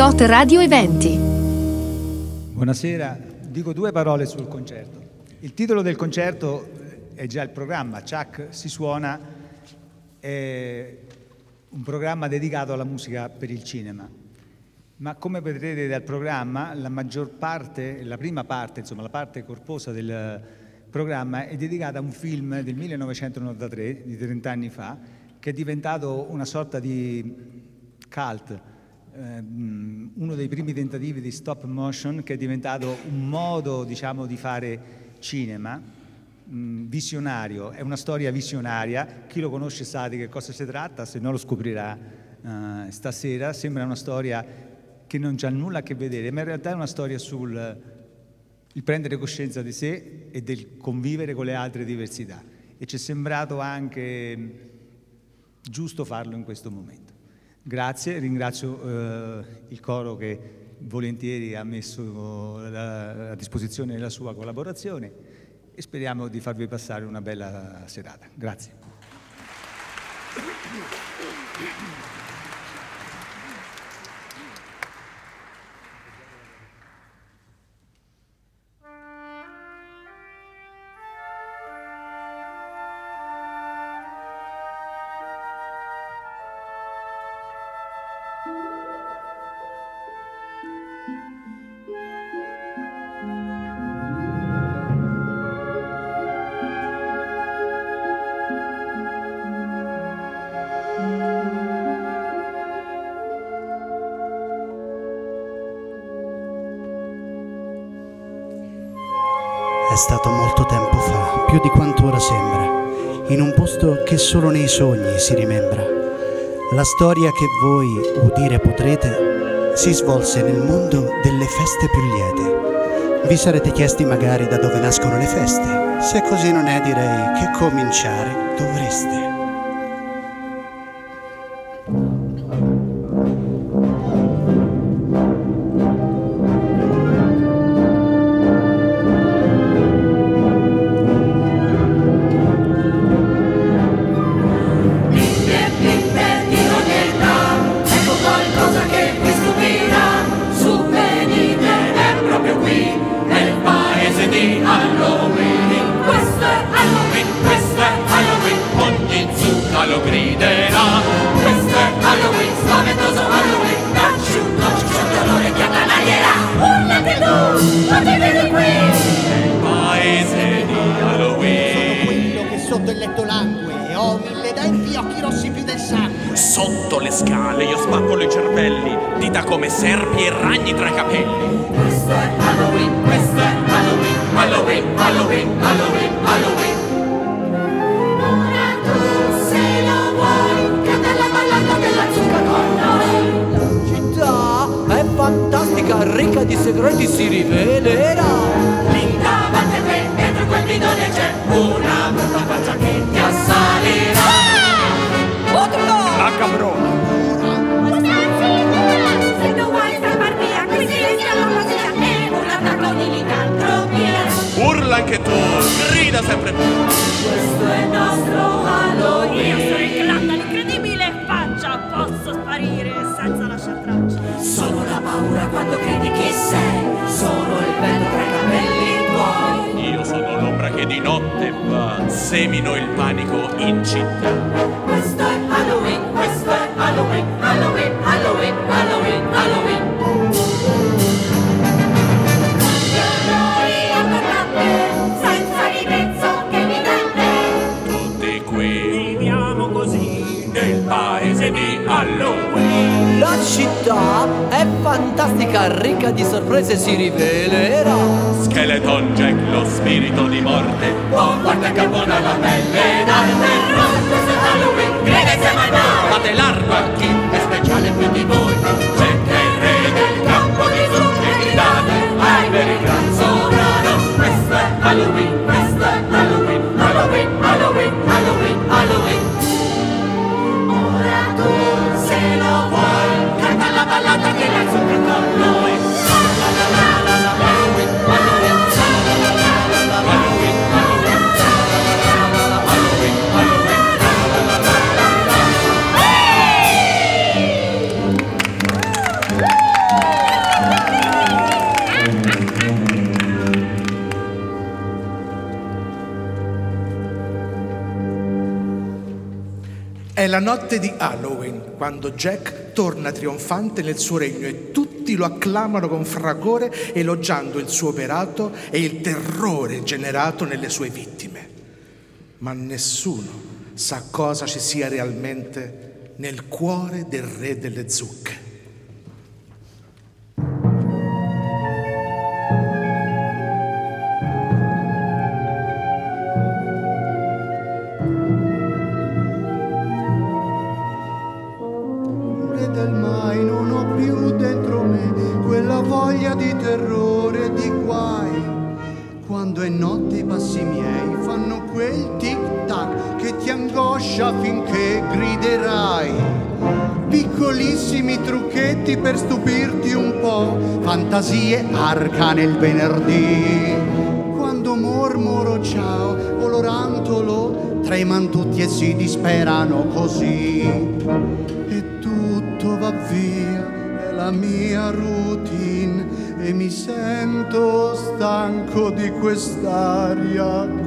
www.radio eventi. Buonasera, dico due parole sul concerto. Il titolo del concerto è già il programma, Chuck si suona, è un programma dedicato alla musica per il cinema. Ma come vedrete dal programma, la maggior parte, la prima parte, insomma la parte corposa del programma è dedicata a un film del 1993, di 30 anni fa, che è diventato una sorta di cult, ehm, uno dei primi tentativi di stop motion che è diventato un modo diciamo, di fare cinema visionario, è una storia visionaria, chi lo conosce sa di che cosa si tratta, se no lo scoprirà uh, stasera, sembra una storia che non ha nulla a che vedere, ma in realtà è una storia sul prendere coscienza di sé e del convivere con le altre diversità. E ci è sembrato anche giusto farlo in questo momento. Grazie, ringrazio eh, il coro che volentieri ha messo a disposizione la sua collaborazione e speriamo di farvi passare una bella serata. Grazie. Che solo nei sogni si rimembra. La storia che voi udire potrete si svolse nel mondo delle feste più liete. Vi sarete chiesti magari da dove nascono le feste. Se così non è, direi che cominciare dovreste. occhi rossi più del sangue. Sotto le scale io spaccolo i cervelli, dita come serpi e ragni tra i capelli. Questo è Halloween, questo è Halloween, Halloween, Halloween, Halloween, Halloween. Ora tu se lo vuoi, canta la ballata della con noi. La città è fantastica, ricca di segreti, si rivelerà. Lì davanti a te, dentro quel bidone c'è una brutta faccia che ti tu, grida sempre tu. Questo è il nostro Halloween. Io sono il inclinata all'incredibile faccia, posso sparire senza lasciar traccia. Sono la paura quando credi chi sei, sono il vento tra i capelli tuoi. Io sono l'ombra che di notte va, semino il panico in città. Questo è Halloween, questo è Halloween, Halloween, Halloween, Halloween, Halloween. Halloween. paese di Halloween. La città è fantastica, ricca di sorprese si rivelerà. Skeleton Jack, lo spirito di morte, Oh, guarda che buona la pelle d'arte. Questo è Halloween, crede siamo noi. Fate l'arma chi è speciale più di voi. Halloween, Halloween, Halloween, Halloween, Halloween. Halloween. La notte di Halloween quando Jack torna trionfante nel suo regno e tutti lo acclamano con fragore, elogiando il suo operato e il terrore generato nelle sue vittime. Ma nessuno sa cosa ci sia realmente nel cuore del re delle zucche. Finché griderai. Piccolissimi trucchetti per stupirti un po', fantasie arcane il venerdì. Quando mormoro ciao o l'orantolo, treman tutti e si disperano così e tutto va via, è la mia routine e mi sento stanco di quest'aria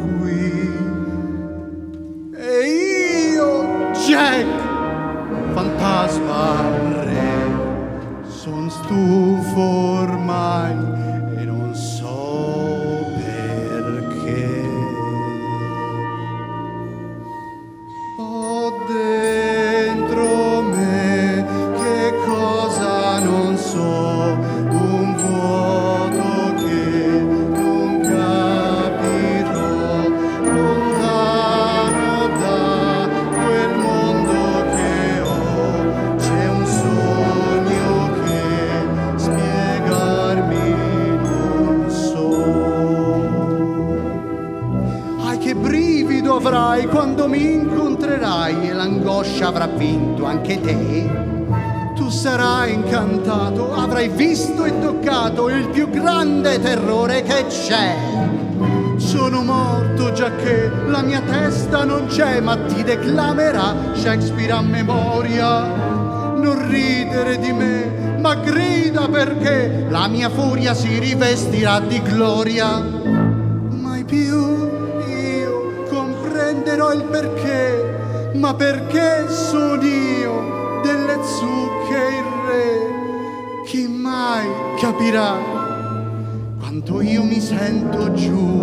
A memoria. Non ridere di me, ma grida perché la mia furia si rivestirà di gloria. Mai più io comprenderò il perché, ma perché sono io delle zucche il re? Chi mai capirà quanto io mi sento giù?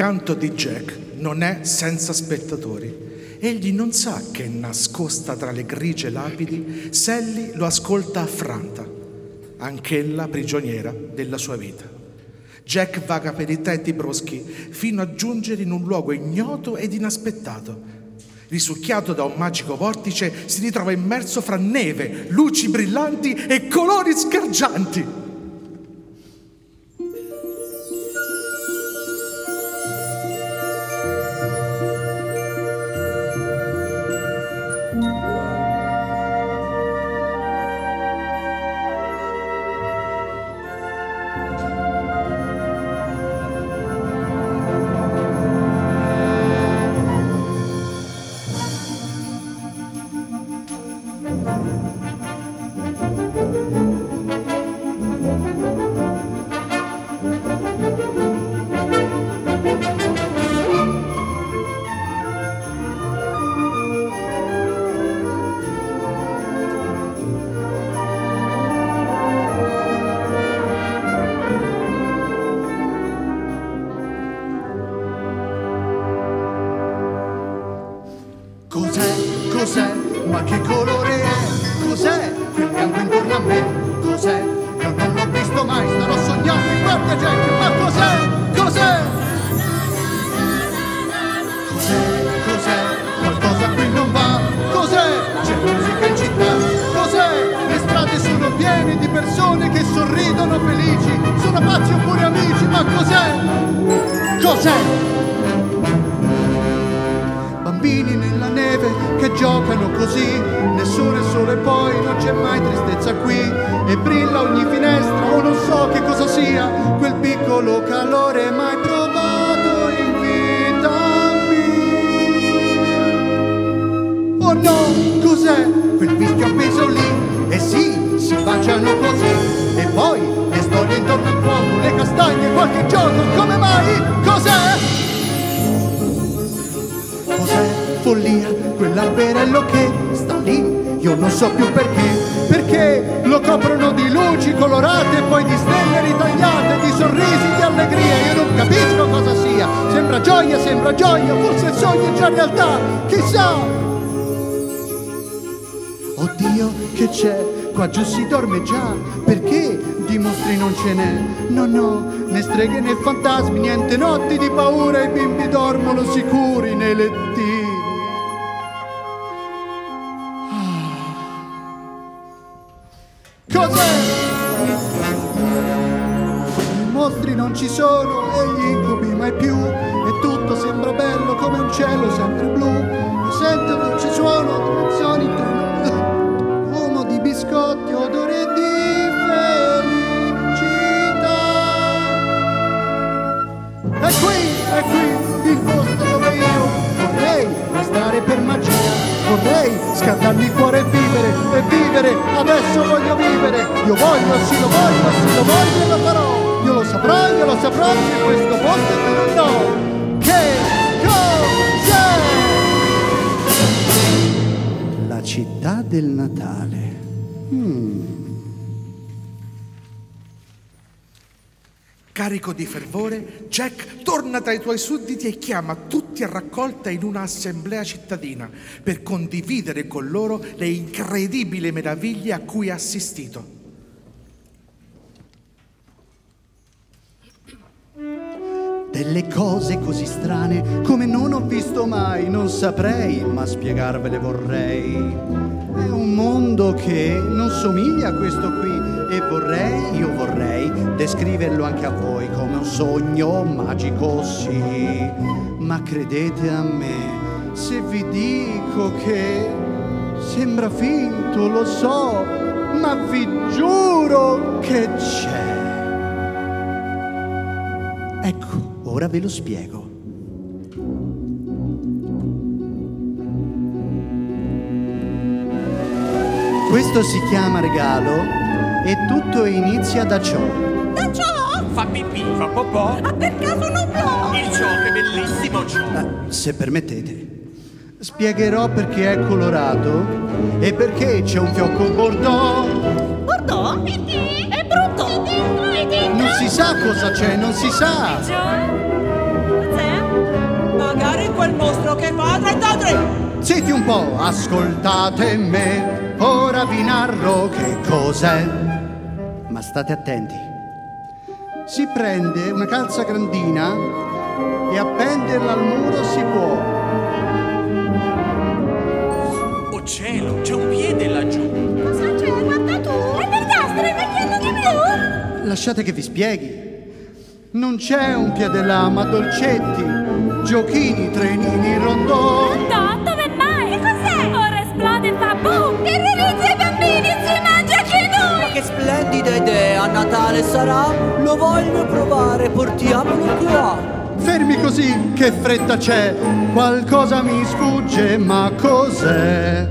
Canto di Jack non è senza spettatori. Egli non sa che nascosta tra le grigie lapidi, Sally lo ascolta affranta, anch'ella prigioniera della sua vita. Jack vaga per i tetti broschi fino a giungere in un luogo ignoto ed inaspettato. Risucchiato da un magico vortice, si ritrova immerso fra neve, luci brillanti e colori sgargianti. Non ce n'è? No, no, né streghe né fantasmi, niente notti di paura. I bimbi dormono sicuri nei lettini. Ah. Cos'è? I mostri non ci sono e gli incubi mai più. E tutto sembra bello come un cielo sempre blu. Scaldarmi il cuore e vivere, e vivere, adesso voglio vivere. Io voglio, sì lo voglio, sì lo voglio e lo farò. Io lo saprò, io lo saprò se questo posto te lo do. Che cos'è? La città del Natale. Hmm. Carico di fervore, Jack torna tra i tuoi sudditi e chiama tutti a raccolta in una assemblea cittadina per condividere con loro le incredibili meraviglie a cui ha assistito. Delle cose così strane come non ho visto mai, non saprei, ma spiegarvele vorrei. È un mondo che non somiglia a questo qui e vorrei, io vorrei descriverlo anche a voi come un sogno magico, sì. Ma credete a me, se vi dico che sembra finto, lo so, ma vi giuro che c'è. Ecco, ora ve lo spiego. Questo si chiama regalo e tutto inizia da ciò. Da ciò? Fa pipì, fa popò. Ha per caso un oblò? Il ciò, che bellissimo ciò. Eh, se permettete. Spiegherò perché è colorato e perché c'è un fiocco bordeaux. Bordeaux? È brutto! Non si sa cosa c'è, non si sa. Cos'è? Magari quel mostro che fa 33! Zitti un po', ascoltate me, ora vi narro che cos'è. Ma state attenti. Si prende una calza grandina e appenderla al muro si può. Oh cielo, c'è un piede laggiù. Cosa c'è? Guarda tu! È verdastro, è vecchietto di blu! Lasciate che vi spieghi. Non c'è un piede là, ma dolcetti, giochini, trenini, rondò. Natale sarà? Lo voglio provare, portiamolo qua! Fermi così, che fretta c'è, qualcosa mi sfugge, ma cos'è?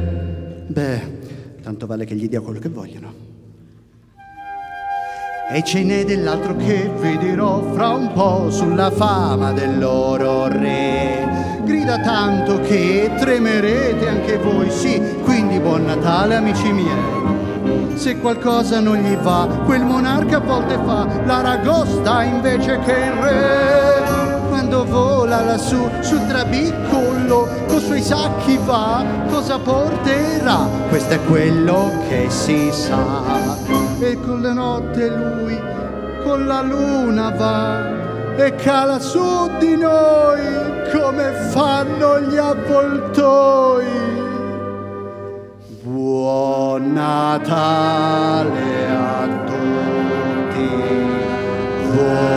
Beh, tanto vale che gli dia quello che vogliono. E ce n'è dell'altro che vi dirò fra un po' sulla fama del loro re. Grida tanto che tremerete anche voi, sì, quindi buon Natale amici miei. Se qualcosa non gli va, quel monarca a volte fa l'aragosta invece che il re. Quando vola lassù sul trabiccolo, con suoi sacchi va, cosa porterà? Questo è quello che si sa. E con le notte lui con la luna va e cala su di noi come fanno gli avvoltoi. Buon Natale a tutti voi.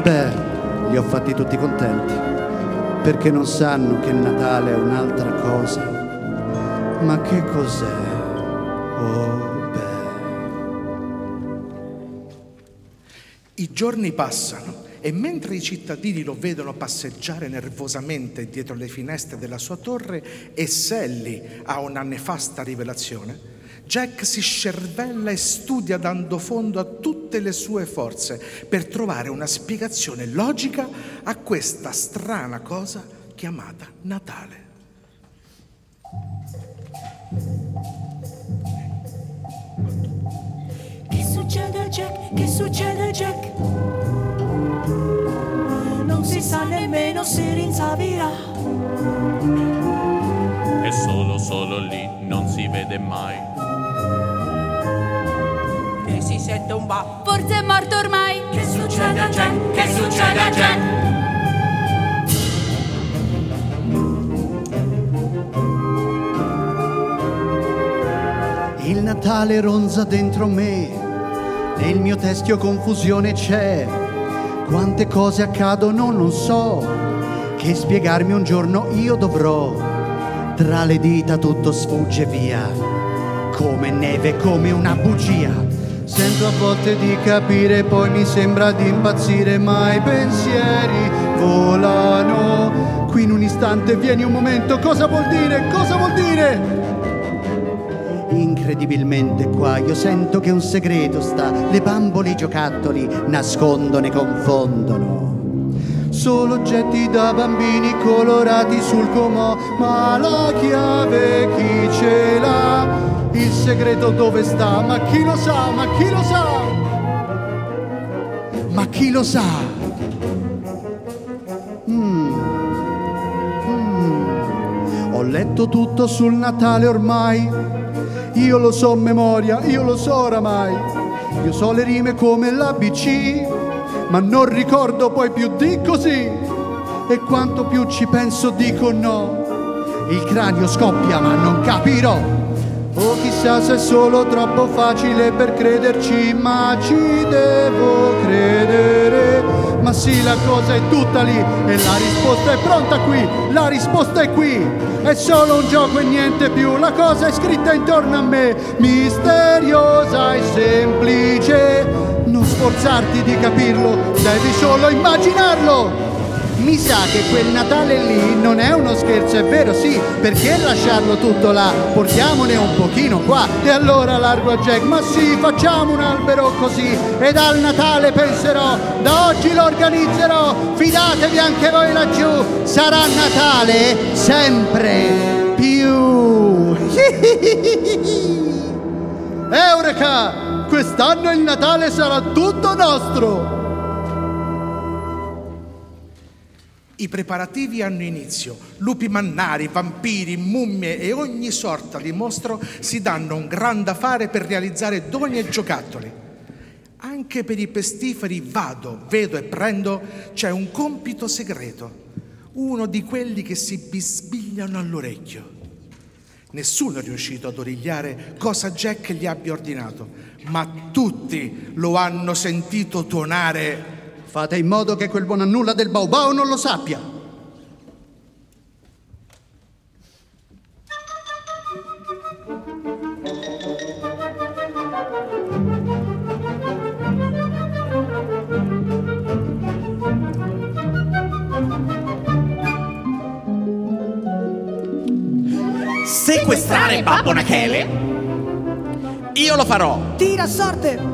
Beh, li ho fatti tutti contenti, perché non sanno che Natale è un'altra cosa. Ma che cos'è? Oh. I giorni passano e mentre i cittadini lo vedono passeggiare nervosamente dietro le finestre della sua torre e Sally ha una nefasta rivelazione, Jack si scervella e studia dando fondo a tutte le sue forze per trovare una spiegazione logica a questa strana cosa chiamata Natale. Che succede Jack? Che succede Jack? Non si sa nemmeno se rinsavirà. È solo, solo lì, non si vede mai. E si sente un ba. Forse è morto ormai. Che succede a Jack? Che succede a Jack? Il Natale ronza dentro me, nel mio teschio confusione c'è. Quante cose accadono non so, che spiegarmi un giorno io dovrò. Tra le dita tutto sfugge via, come neve, come una bugia. Sento a volte di capire, poi mi sembra di impazzire, ma i pensieri volano. Qui in un istante vieni un momento, cosa vuol dire? Cosa vuol dire? Incredibilmente qua io sento che un segreto sta, le bambole i giocattoli nascondono e confondono. Solo oggetti da bambini colorati sul comò, ma la chiave chi ce l'ha? Il segreto dove sta? Ma chi lo sa? Ma chi lo sa? Ma chi lo sa? Mm. Mm. Ho letto tutto sul Natale ormai. Io lo so a memoria, io lo so oramai. Io so le rime come l'ABC, ma non ricordo poi più di così. E quanto più ci penso dico no. Il cranio scoppia, ma non capirò. O chissà se è solo troppo facile per crederci, ma ci devo credere. Ma sì, la cosa è tutta lì e la risposta è pronta qui, la risposta è qui. È solo un gioco e niente più, la cosa è scritta intorno a me, misteriosa e semplice. Non sforzarti di capirlo, devi solo immaginarlo. Mi sa che quel Natale lì non è uno scherzo, è vero sì, perché lasciarlo tutto là? Portiamone un pochino qua. E allora largo a Jack, ma sì, facciamo un albero così e dal Natale penserò, da oggi lo organizzerò, fidatevi anche voi laggiù, sarà Natale sempre più. Eureka! Quest'anno il Natale sarà tutto nostro! I preparativi hanno inizio. Lupi mannari, vampiri, mummie e ogni sorta di mostro si danno un gran da fare per realizzare doni e giocattoli. Anche per i pestiferi vado, vedo e prendo c'è un compito segreto, uno di quelli che si bisbigliano all'orecchio. Nessuno è riuscito ad origliare cosa Jack gli abbia ordinato, ma tutti lo hanno sentito tuonare Fate in modo che quel buon a nulla del Baobao non lo sappia. Sequestrare Babbo Nachele? Io lo farò! Tira a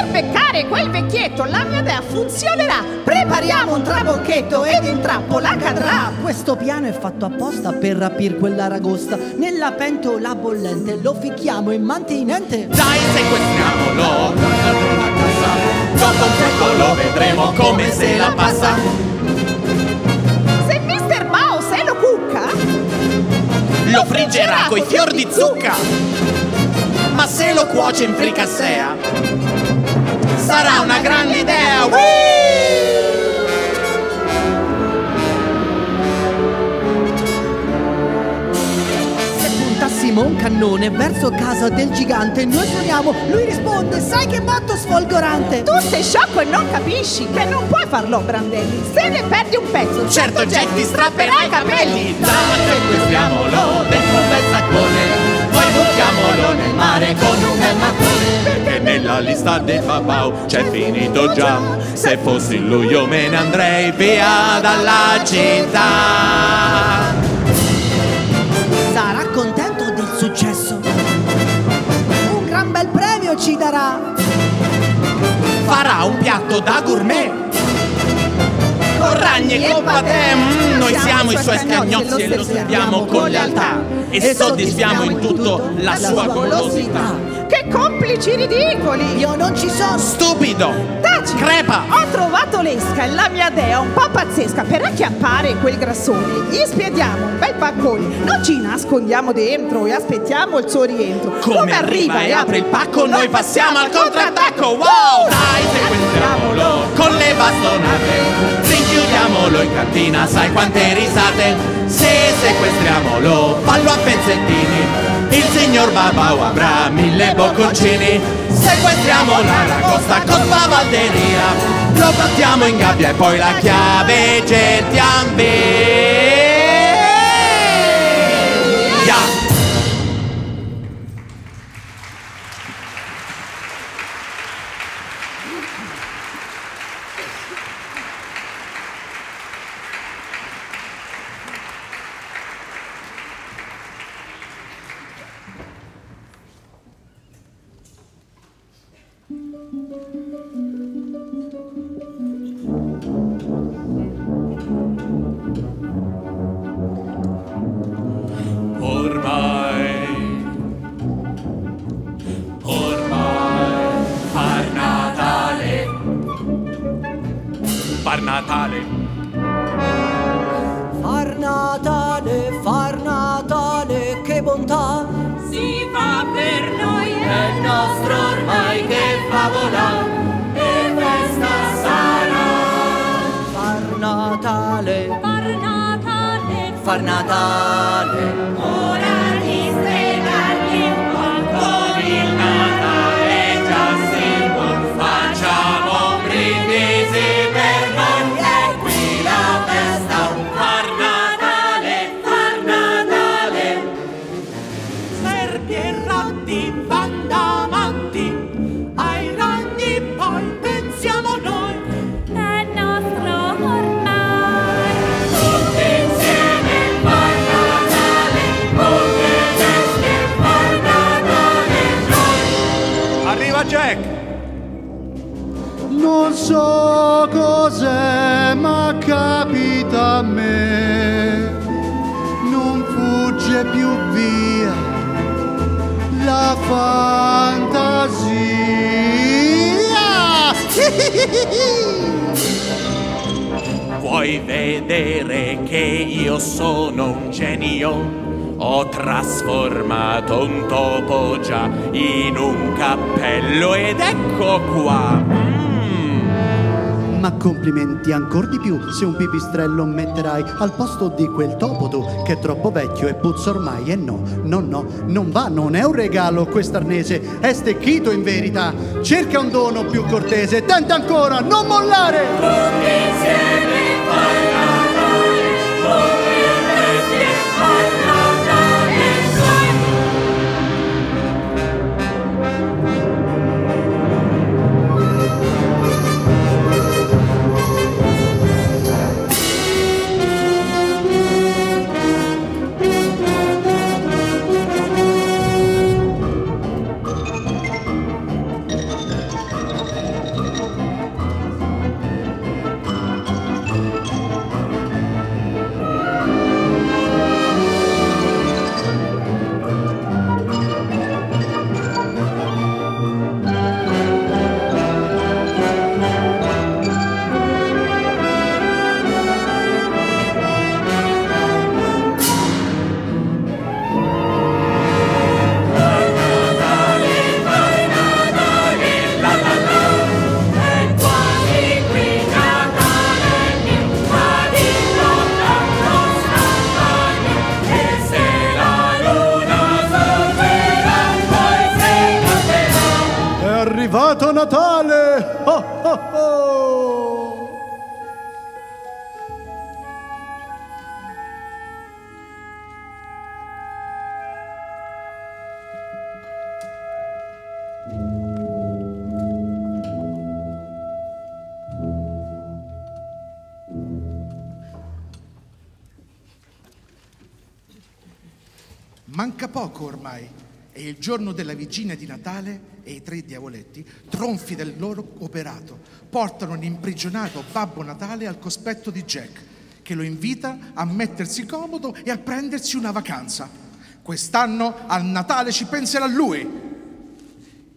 Per beccare quel vecchietto la mia idea funzionerà. Prepariamo un trabocchetto ed in trappola cadrà! Questo piano è fatto apposta per rapir quell'aragosta. Nella pentola bollente lo ficchiamo in mantinente. Dai, sequestriamolo! dopo un tempo lo vedremo come se la passa. Se Mr. Mao se lo cucca, Lo friggerà coi fior di zucca. Ma se lo cuoce in fricassea, sarà una grande idea. Se puntassimo un cannone verso casa del gigante, noi suoniamo, lui risponde, sai che botto sfolgorante. tu sei sciocco e non capisci che non puoi farlo, Brandelli. Se ne perdi un pezzo, Certo Jack ti strapperà i capelli Dai sequestriamolo dentro un bel saccone buttiamolo nel mare con un bel mattone Perché nella lista dei babau c'è finito già Se fossi lui io me ne andrei via dalla città Sarà contento del successo. Un gran bel premio ci darà. Farà un piatto da gourmet con ragni e con patè Mm, Noi siamo i suoi scagnozzi e lo serviamo con lealtà E soddisfiamo in tutto la sua golosità Che complici ridicoli! Io non ci sono. Stupido! Taci! Crepa! Ho trovato l'esca e la mia dea un po' pazzesca per acchiappare quel grassone. Gli spiediamo un bel paccone, non ci nascondiamo dentro e aspettiamo il suo rientro. Come arriva e apre il pacco noi passiamo al contrattacco Wow! Dai sequestriamolo con le bastonate Rinchiudiamolo in cantina sai quante risate Se sequestriamolo fallo a pezzettini Il signor Babau avrà mille bocconcini. Sequestriamo la ragosta con spavalderia Lo battiamo in gabbia e poi la chiave gettiamo via che fantasia. Vuoi vedere che io sono un genio? Ho trasformato un topo già in un cappello ed ecco qua ma complimenti ancor di più se un pipistrello metterai al posto di quel topo tu che è troppo vecchio e puzza ormai e no, no, no, non va, non è un regalo quest'arnese, è stecchito in verità, cerca un dono più cortese, tenta ancora, non mollare! Tutti insieme fai Natale, tutti insieme fai Natale. Manca poco ormai. È il giorno della vigilia di Natale e i tre diavoletti, tronfi del loro operato, portano l'imprigionato Babbo Natale al cospetto di Jack, che lo invita a mettersi comodo e a prendersi una vacanza. Quest'anno al Natale ci penserà lui.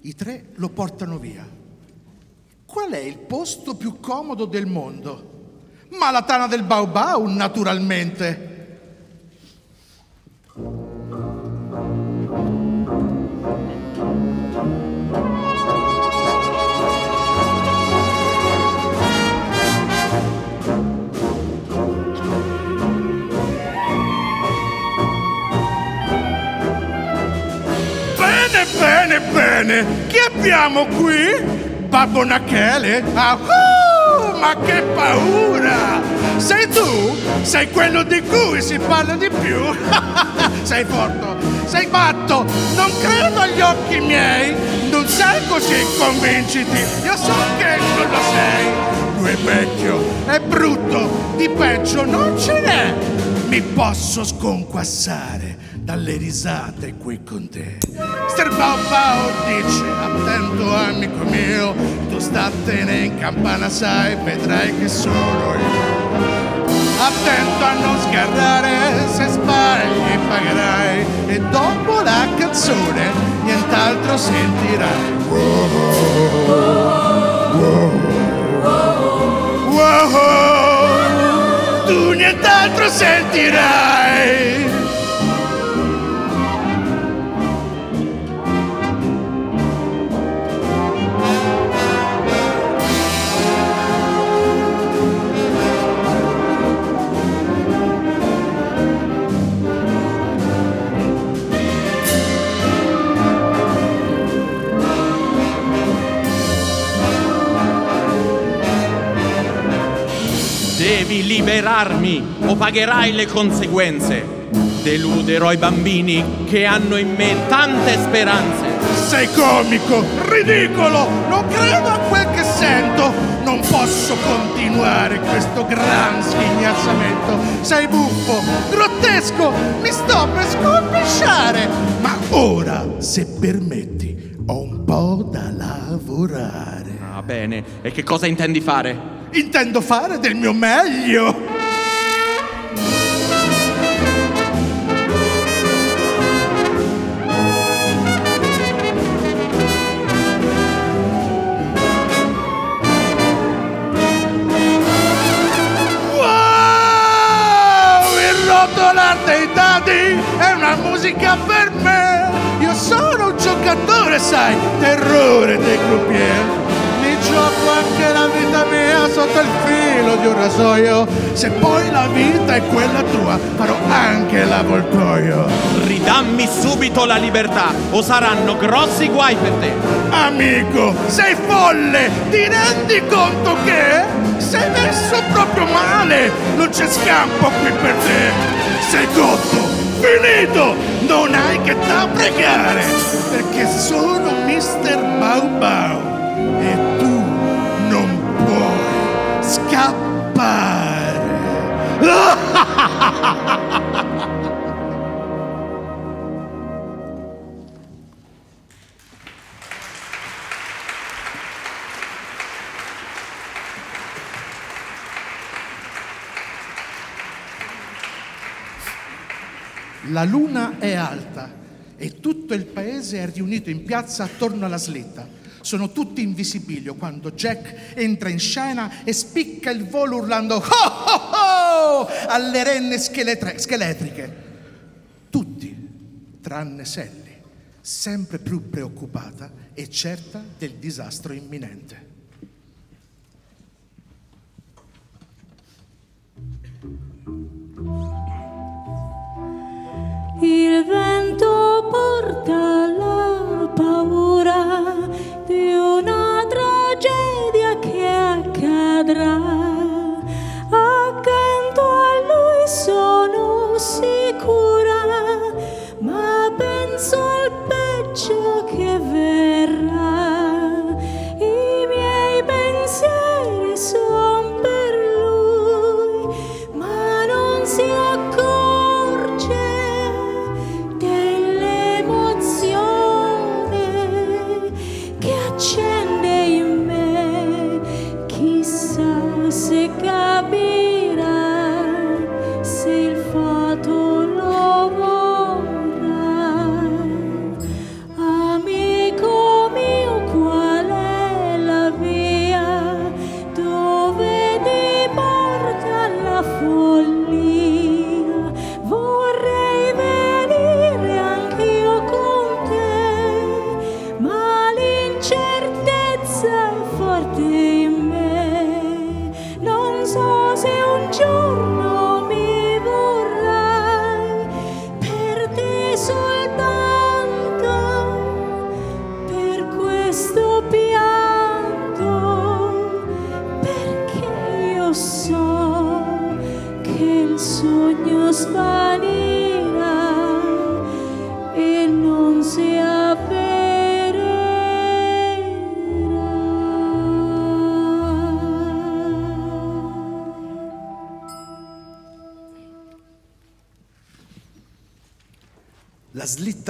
I tre lo portano via. Qual è il posto più comodo del mondo? Ma la tana del Baobao, naturalmente. Bene, bene. Chi abbiamo qui? Babbo Nachele? Ah, uh, ma che paura! Sei tu? Sei quello di cui si parla di più? sei forte, sei matto, non credo agli occhi miei, non sei così convinciti, io so che non lo sei. Lui è vecchio, è brutto, di peggio non ce n'è. Mi posso sconquassare dalle risate qui con te. Sterbao Bao dice, attento amico mio, tu statene in campana sai, vedrai che sono io. Attento a non sgarrare, se sbagli pagherai e dopo la canzone nient'altro sentirai. Tu nient'altro sentirai. Devi liberarmi o pagherai le conseguenze. Deluderò i bambini che hanno in me tante speranze. Sei comico, ridicolo, non credo a quel che sento. Non posso continuare questo gran schignazzamento. Sei buffo, grottesco, mi sto per scompisciare. Ma ora, se permetti, ho un po' da lavorare. Ah, bene. E che cosa intendi fare? Intendo fare del mio meglio. Dei dadi è una musica per me. Io sono un giocatore, sai, terrore dei croupier. Gioco anche la vita mia sotto il filo di un rasoio. Se poi la vita è quella tua, farò anche l'avvoltoio. Ridammi subito la libertà o saranno grossi guai per te. Amico, sei folle! Ti rendi conto che sei messo proprio male? Non c'è scampo qui per te! Sei cotto! Finito! Non hai che da pregare! Perché sono Mr. Bau Bau scappare! La luna è alta e tutto il paese è riunito in piazza attorno alla slitta. Sono tutti in visibilio quando Jack entra in scena e spicca il volo urlando ho ho ho alle renne scheletre- scheletriche. Tutti, tranne Sally, sempre più preoccupata e certa del disastro imminente. Il vento porta la è una tragedia che accadrà. Accanto a lui sono sicura, ma penso al peggio che verrà. I miei pensieri sono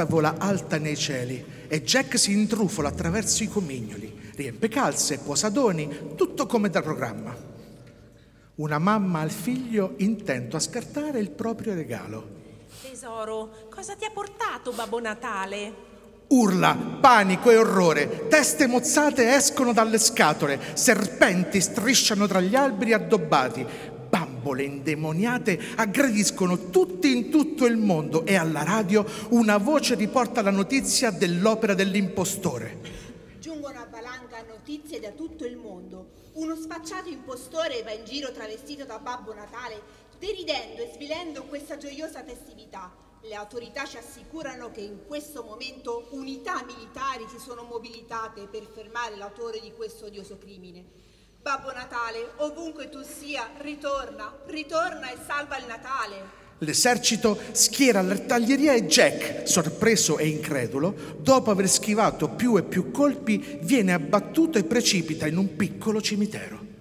Slitta vola alta nei cieli e Jack si intrufola attraverso i comignoli, riempie calze, posadoni, tutto come da programma. Una mamma al figlio intento a scartare il proprio regalo. Tesoro, cosa ti ha portato Babbo Natale? Urla, panico e orrore, teste mozzate escono dalle scatole, serpenti strisciano tra gli alberi addobbati, bambole indemoniate aggrediscono tutti in tutto il mondo e alla radio una voce riporta la notizia dell'opera dell'impostore. Giungono a valanga notizie da tutto il mondo. Uno sfacciato impostore va in giro travestito da Babbo Natale, deridendo e svilendo questa gioiosa festività. Le autorità ci assicurano che in questo momento unità militari si sono mobilitate per fermare l'autore di questo odioso crimine. Babbo Natale, ovunque tu sia, ritorna, ritorna e salva il Natale. L'esercito schiera l'artiglieria e Jack, sorpreso e incredulo, dopo aver schivato più e più colpi, viene abbattuto e precipita in un piccolo cimitero.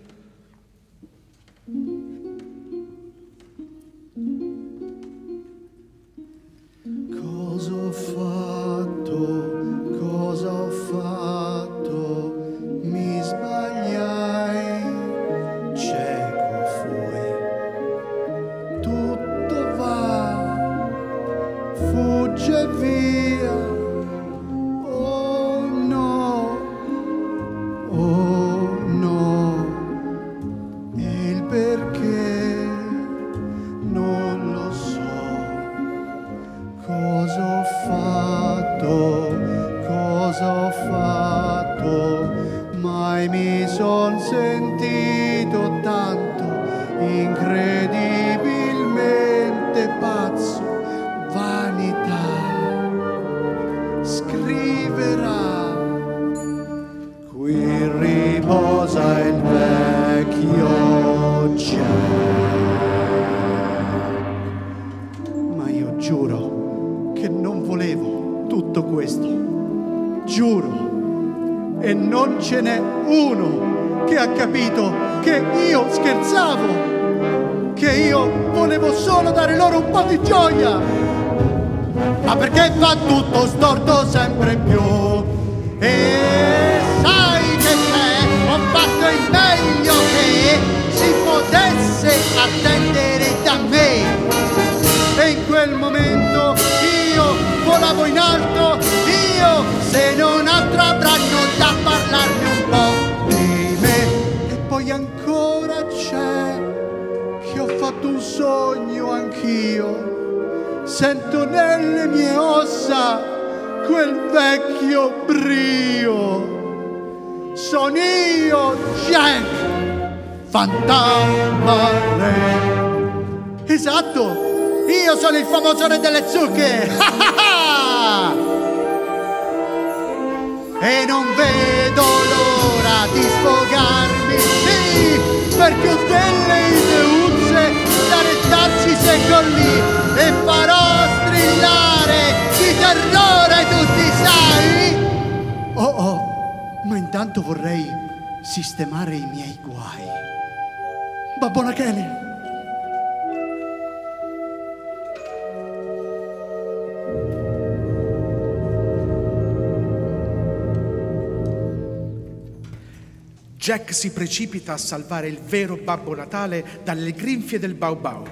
Jack si precipita a salvare il vero Babbo Natale dalle grinfie del Bau Bau.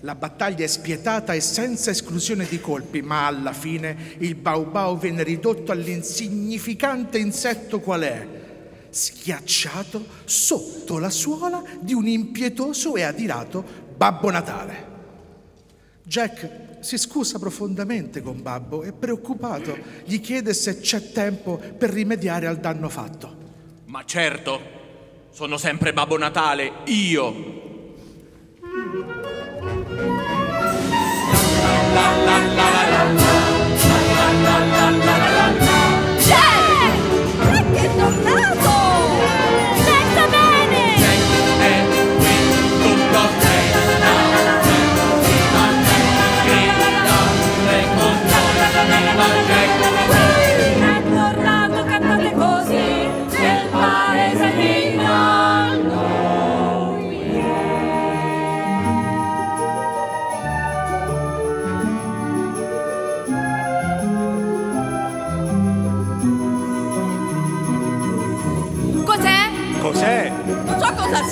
La battaglia è spietata e senza esclusione di colpi, ma alla fine il Bau Bau viene ridotto all'insignificante insetto qual è, schiacciato sotto la suola di un impietoso e adirato Babbo Natale. Jack si scusa profondamente con Babbo e preoccupato gli chiede se c'è tempo per rimediare al danno fatto. Ma certo, sono sempre Babbo Natale, io.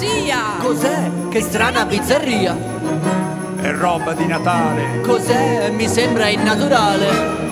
magia! Cos'è? Che strana bizzarria! È roba di Natale! Cos'è? Mi sembra innaturale!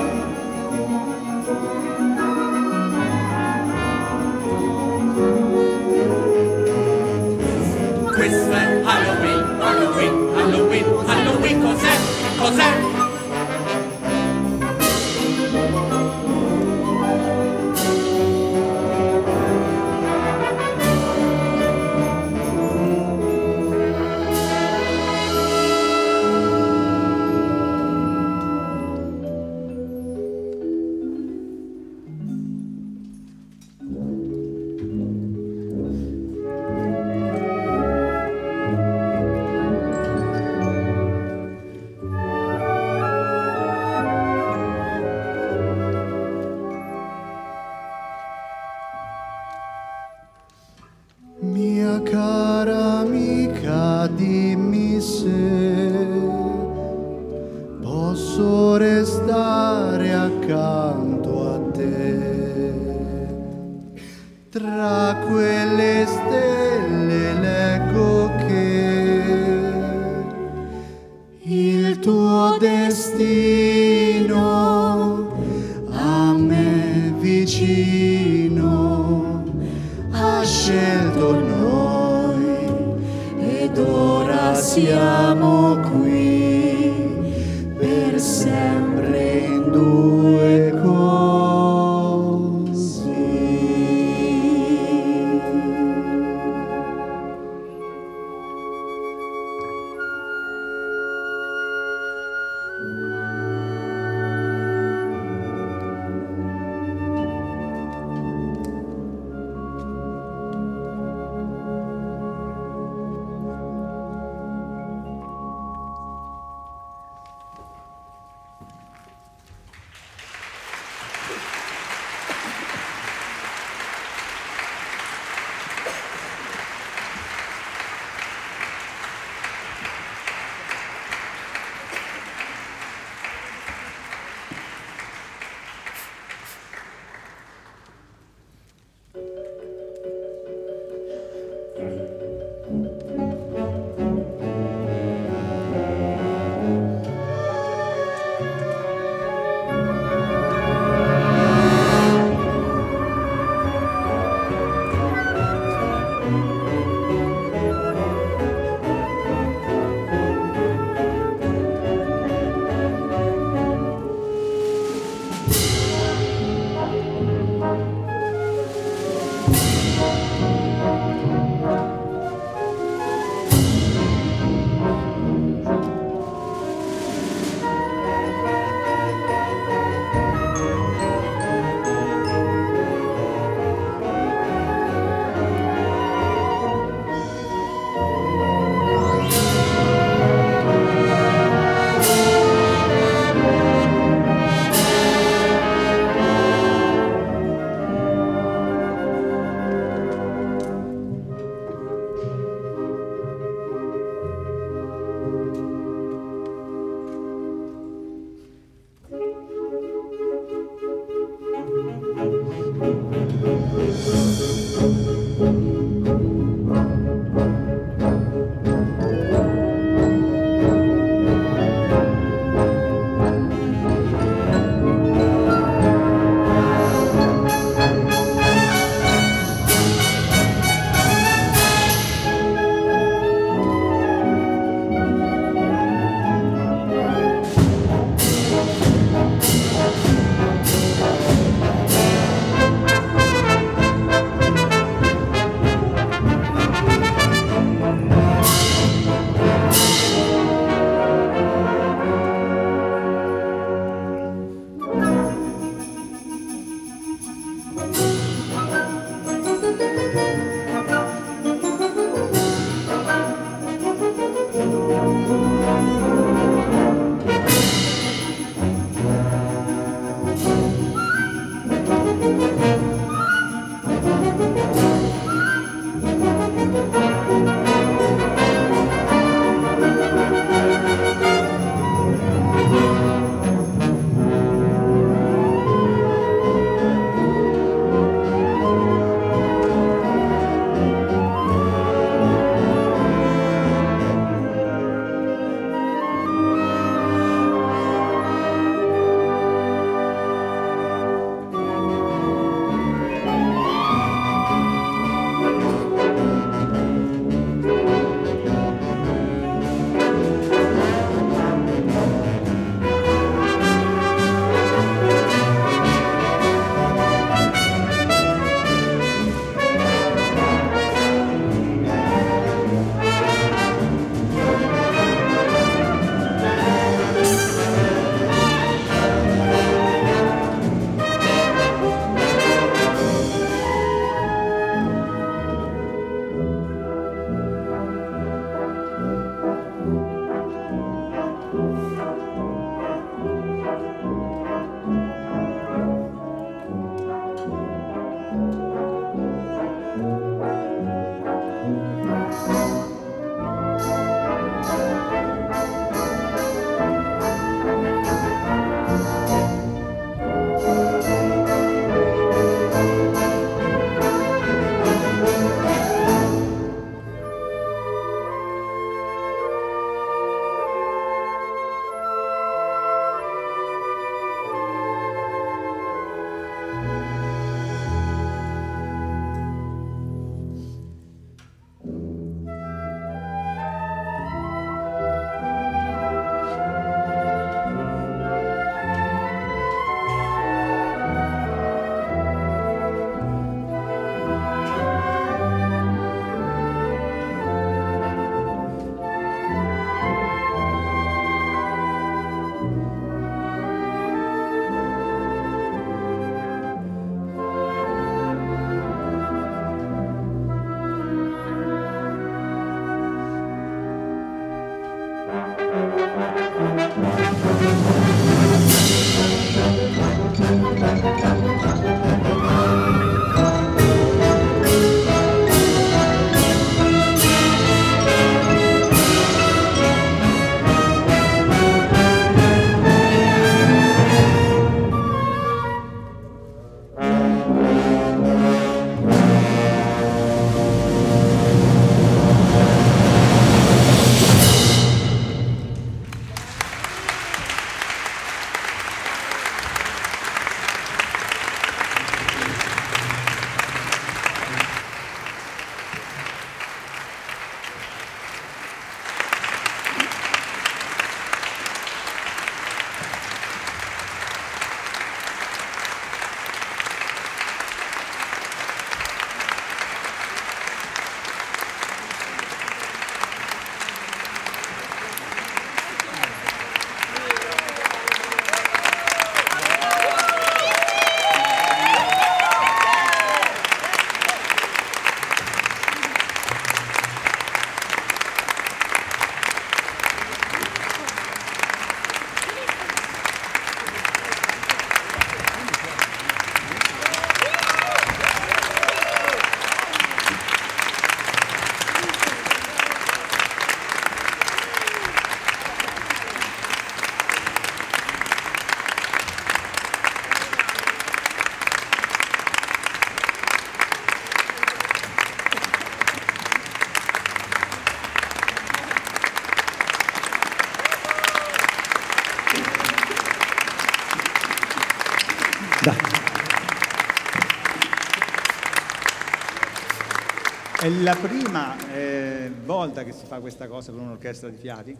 È la prima eh, volta che si fa questa cosa con un'orchestra di fiati.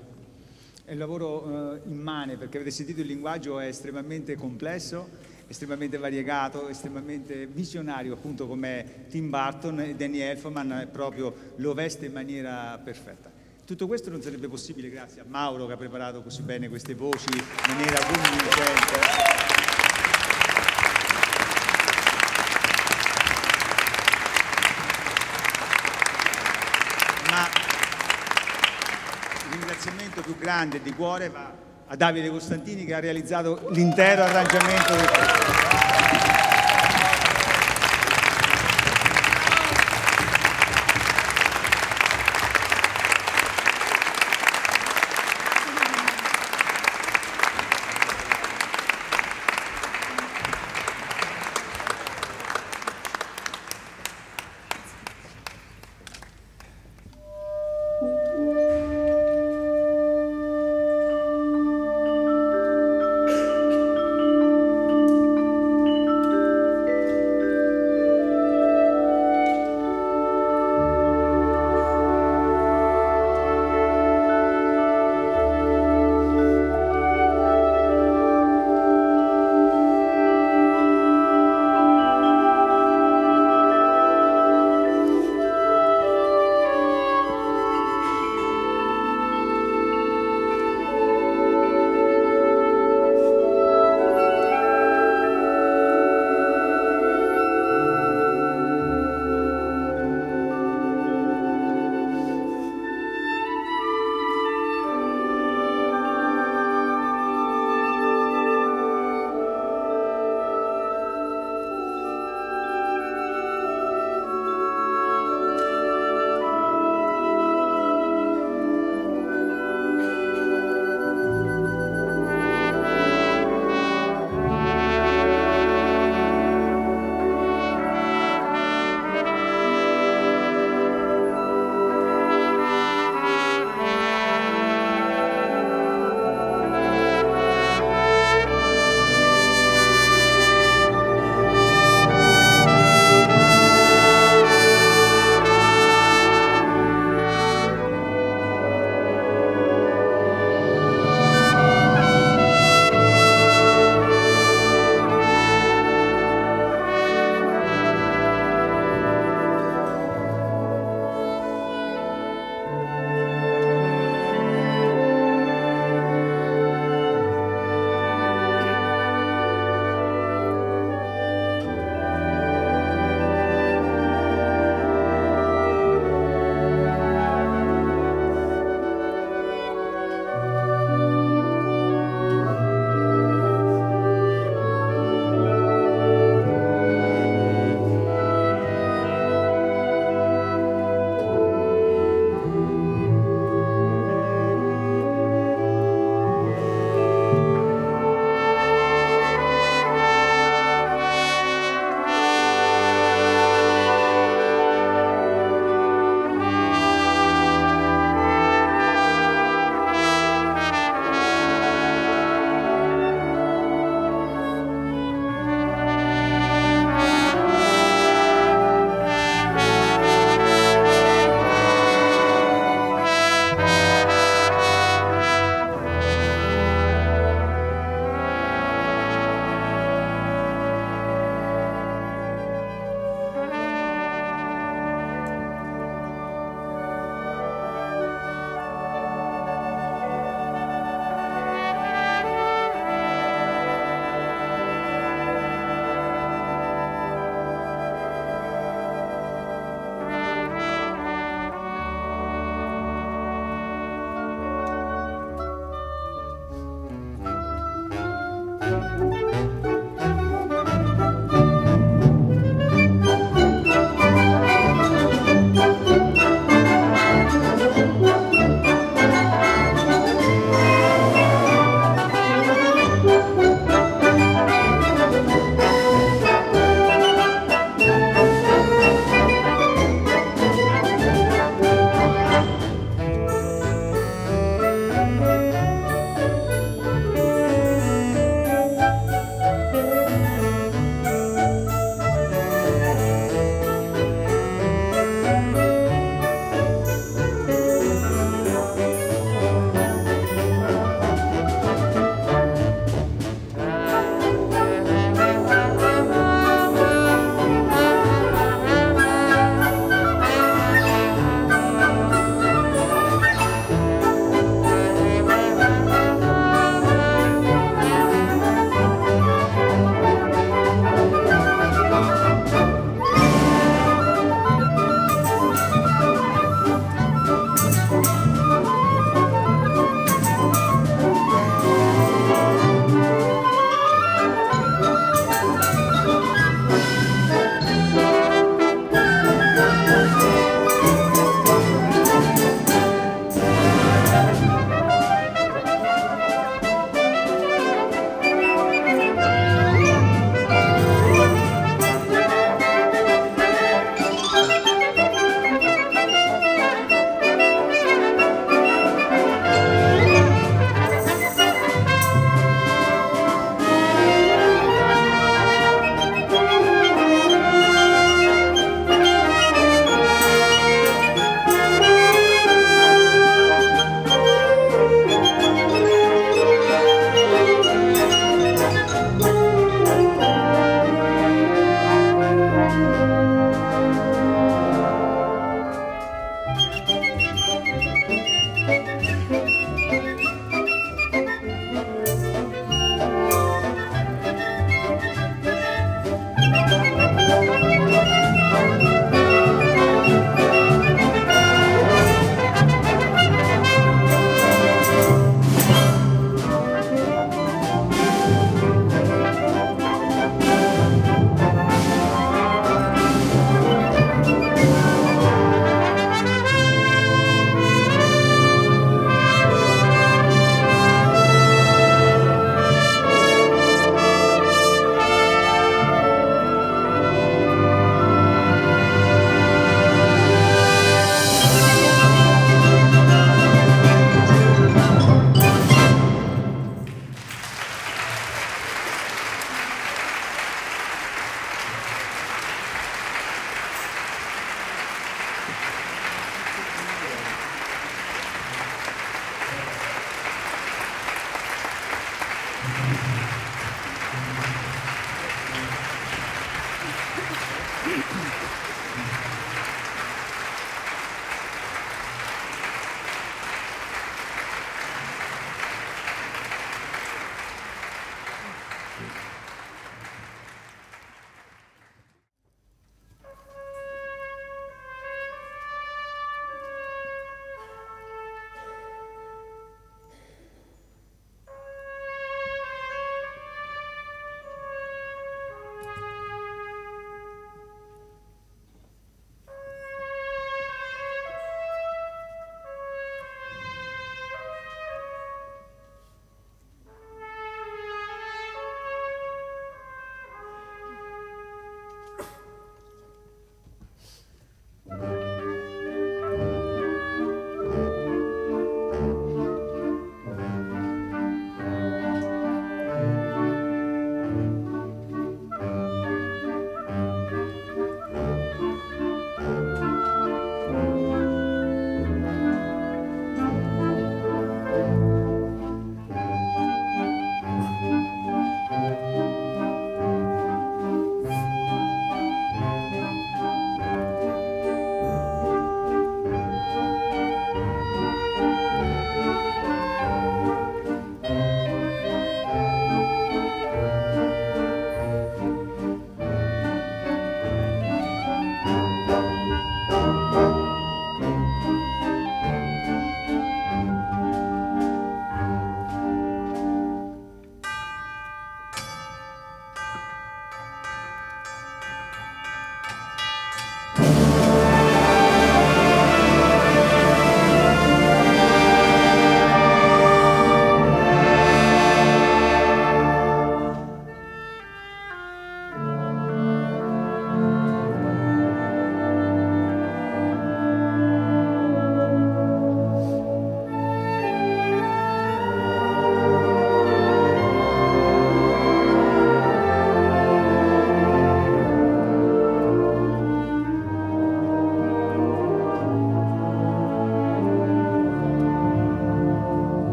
È un lavoro eh, immane perché avete sentito il linguaggio è estremamente complesso, estremamente variegato, estremamente visionario, appunto come Tim Burton e Danny Elfman proprio lo veste in maniera perfetta. Tutto questo non sarebbe possibile grazie a Mauro che ha preparato così bene queste voci in maniera convincente. Ma il ringraziamento più grande di cuore va a Davide Costantini che ha realizzato l'intero arrangiamento del pezzo.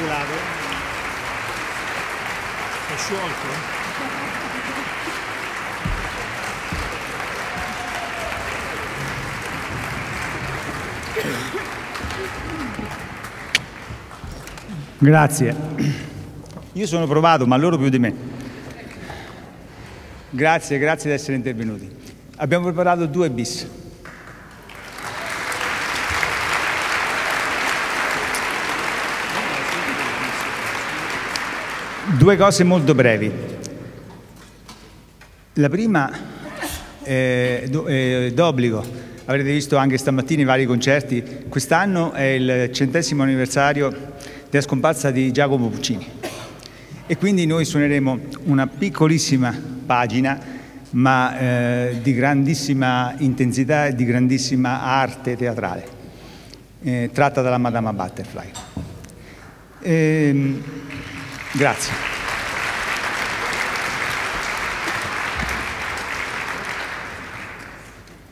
Gelato? È sciolto? Grazie. Io sono provato, ma loro più di me. Grazie, grazie di essere intervenuti. Abbiamo preparato due bis. Due cose molto brevi. La prima è do- è d'obbligo, avrete visto anche stamattina i vari concerti, quest'anno è il centesimo anniversario della scomparsa di Giacomo Puccini e quindi noi suoneremo una piccolissima pagina ma eh, di grandissima intensità e di grandissima arte teatrale, eh, tratta dalla Madama Butterfly. Ehm, grazie.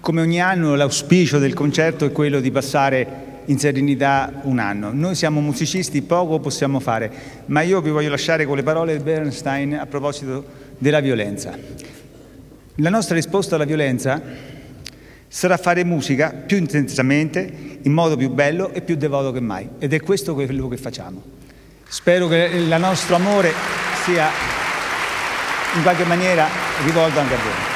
Come ogni anno l'auspicio del concerto è quello di passare in serenità un anno. Noi siamo musicisti, poco possiamo fare, ma io vi voglio lasciare con le parole di Bernstein a proposito della violenza. La nostra risposta alla violenza sarà fare musica più intensamente, in modo più bello e più devoto che mai. Ed è questo quello che facciamo. Spero che il nostro amore sia in qualche maniera rivolto anche a voi.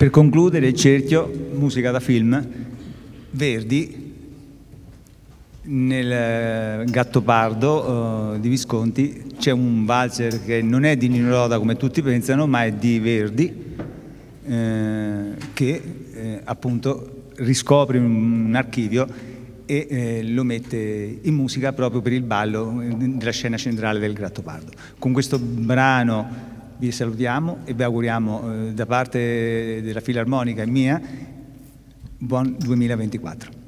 Per concludere il cerchio, musica da film, Verdi, nel eh, Gattopardo uh, di Visconti c'è un valzer che non è di Nino Roda come tutti pensano, ma è di Verdi, eh, che eh, appunto riscopre un, un archivio e eh, lo mette in musica proprio per il ballo della scena centrale del Gattopardo. Con questo brano vi salutiamo e vi auguriamo eh, da parte della Filarmonica e mia buon 2024.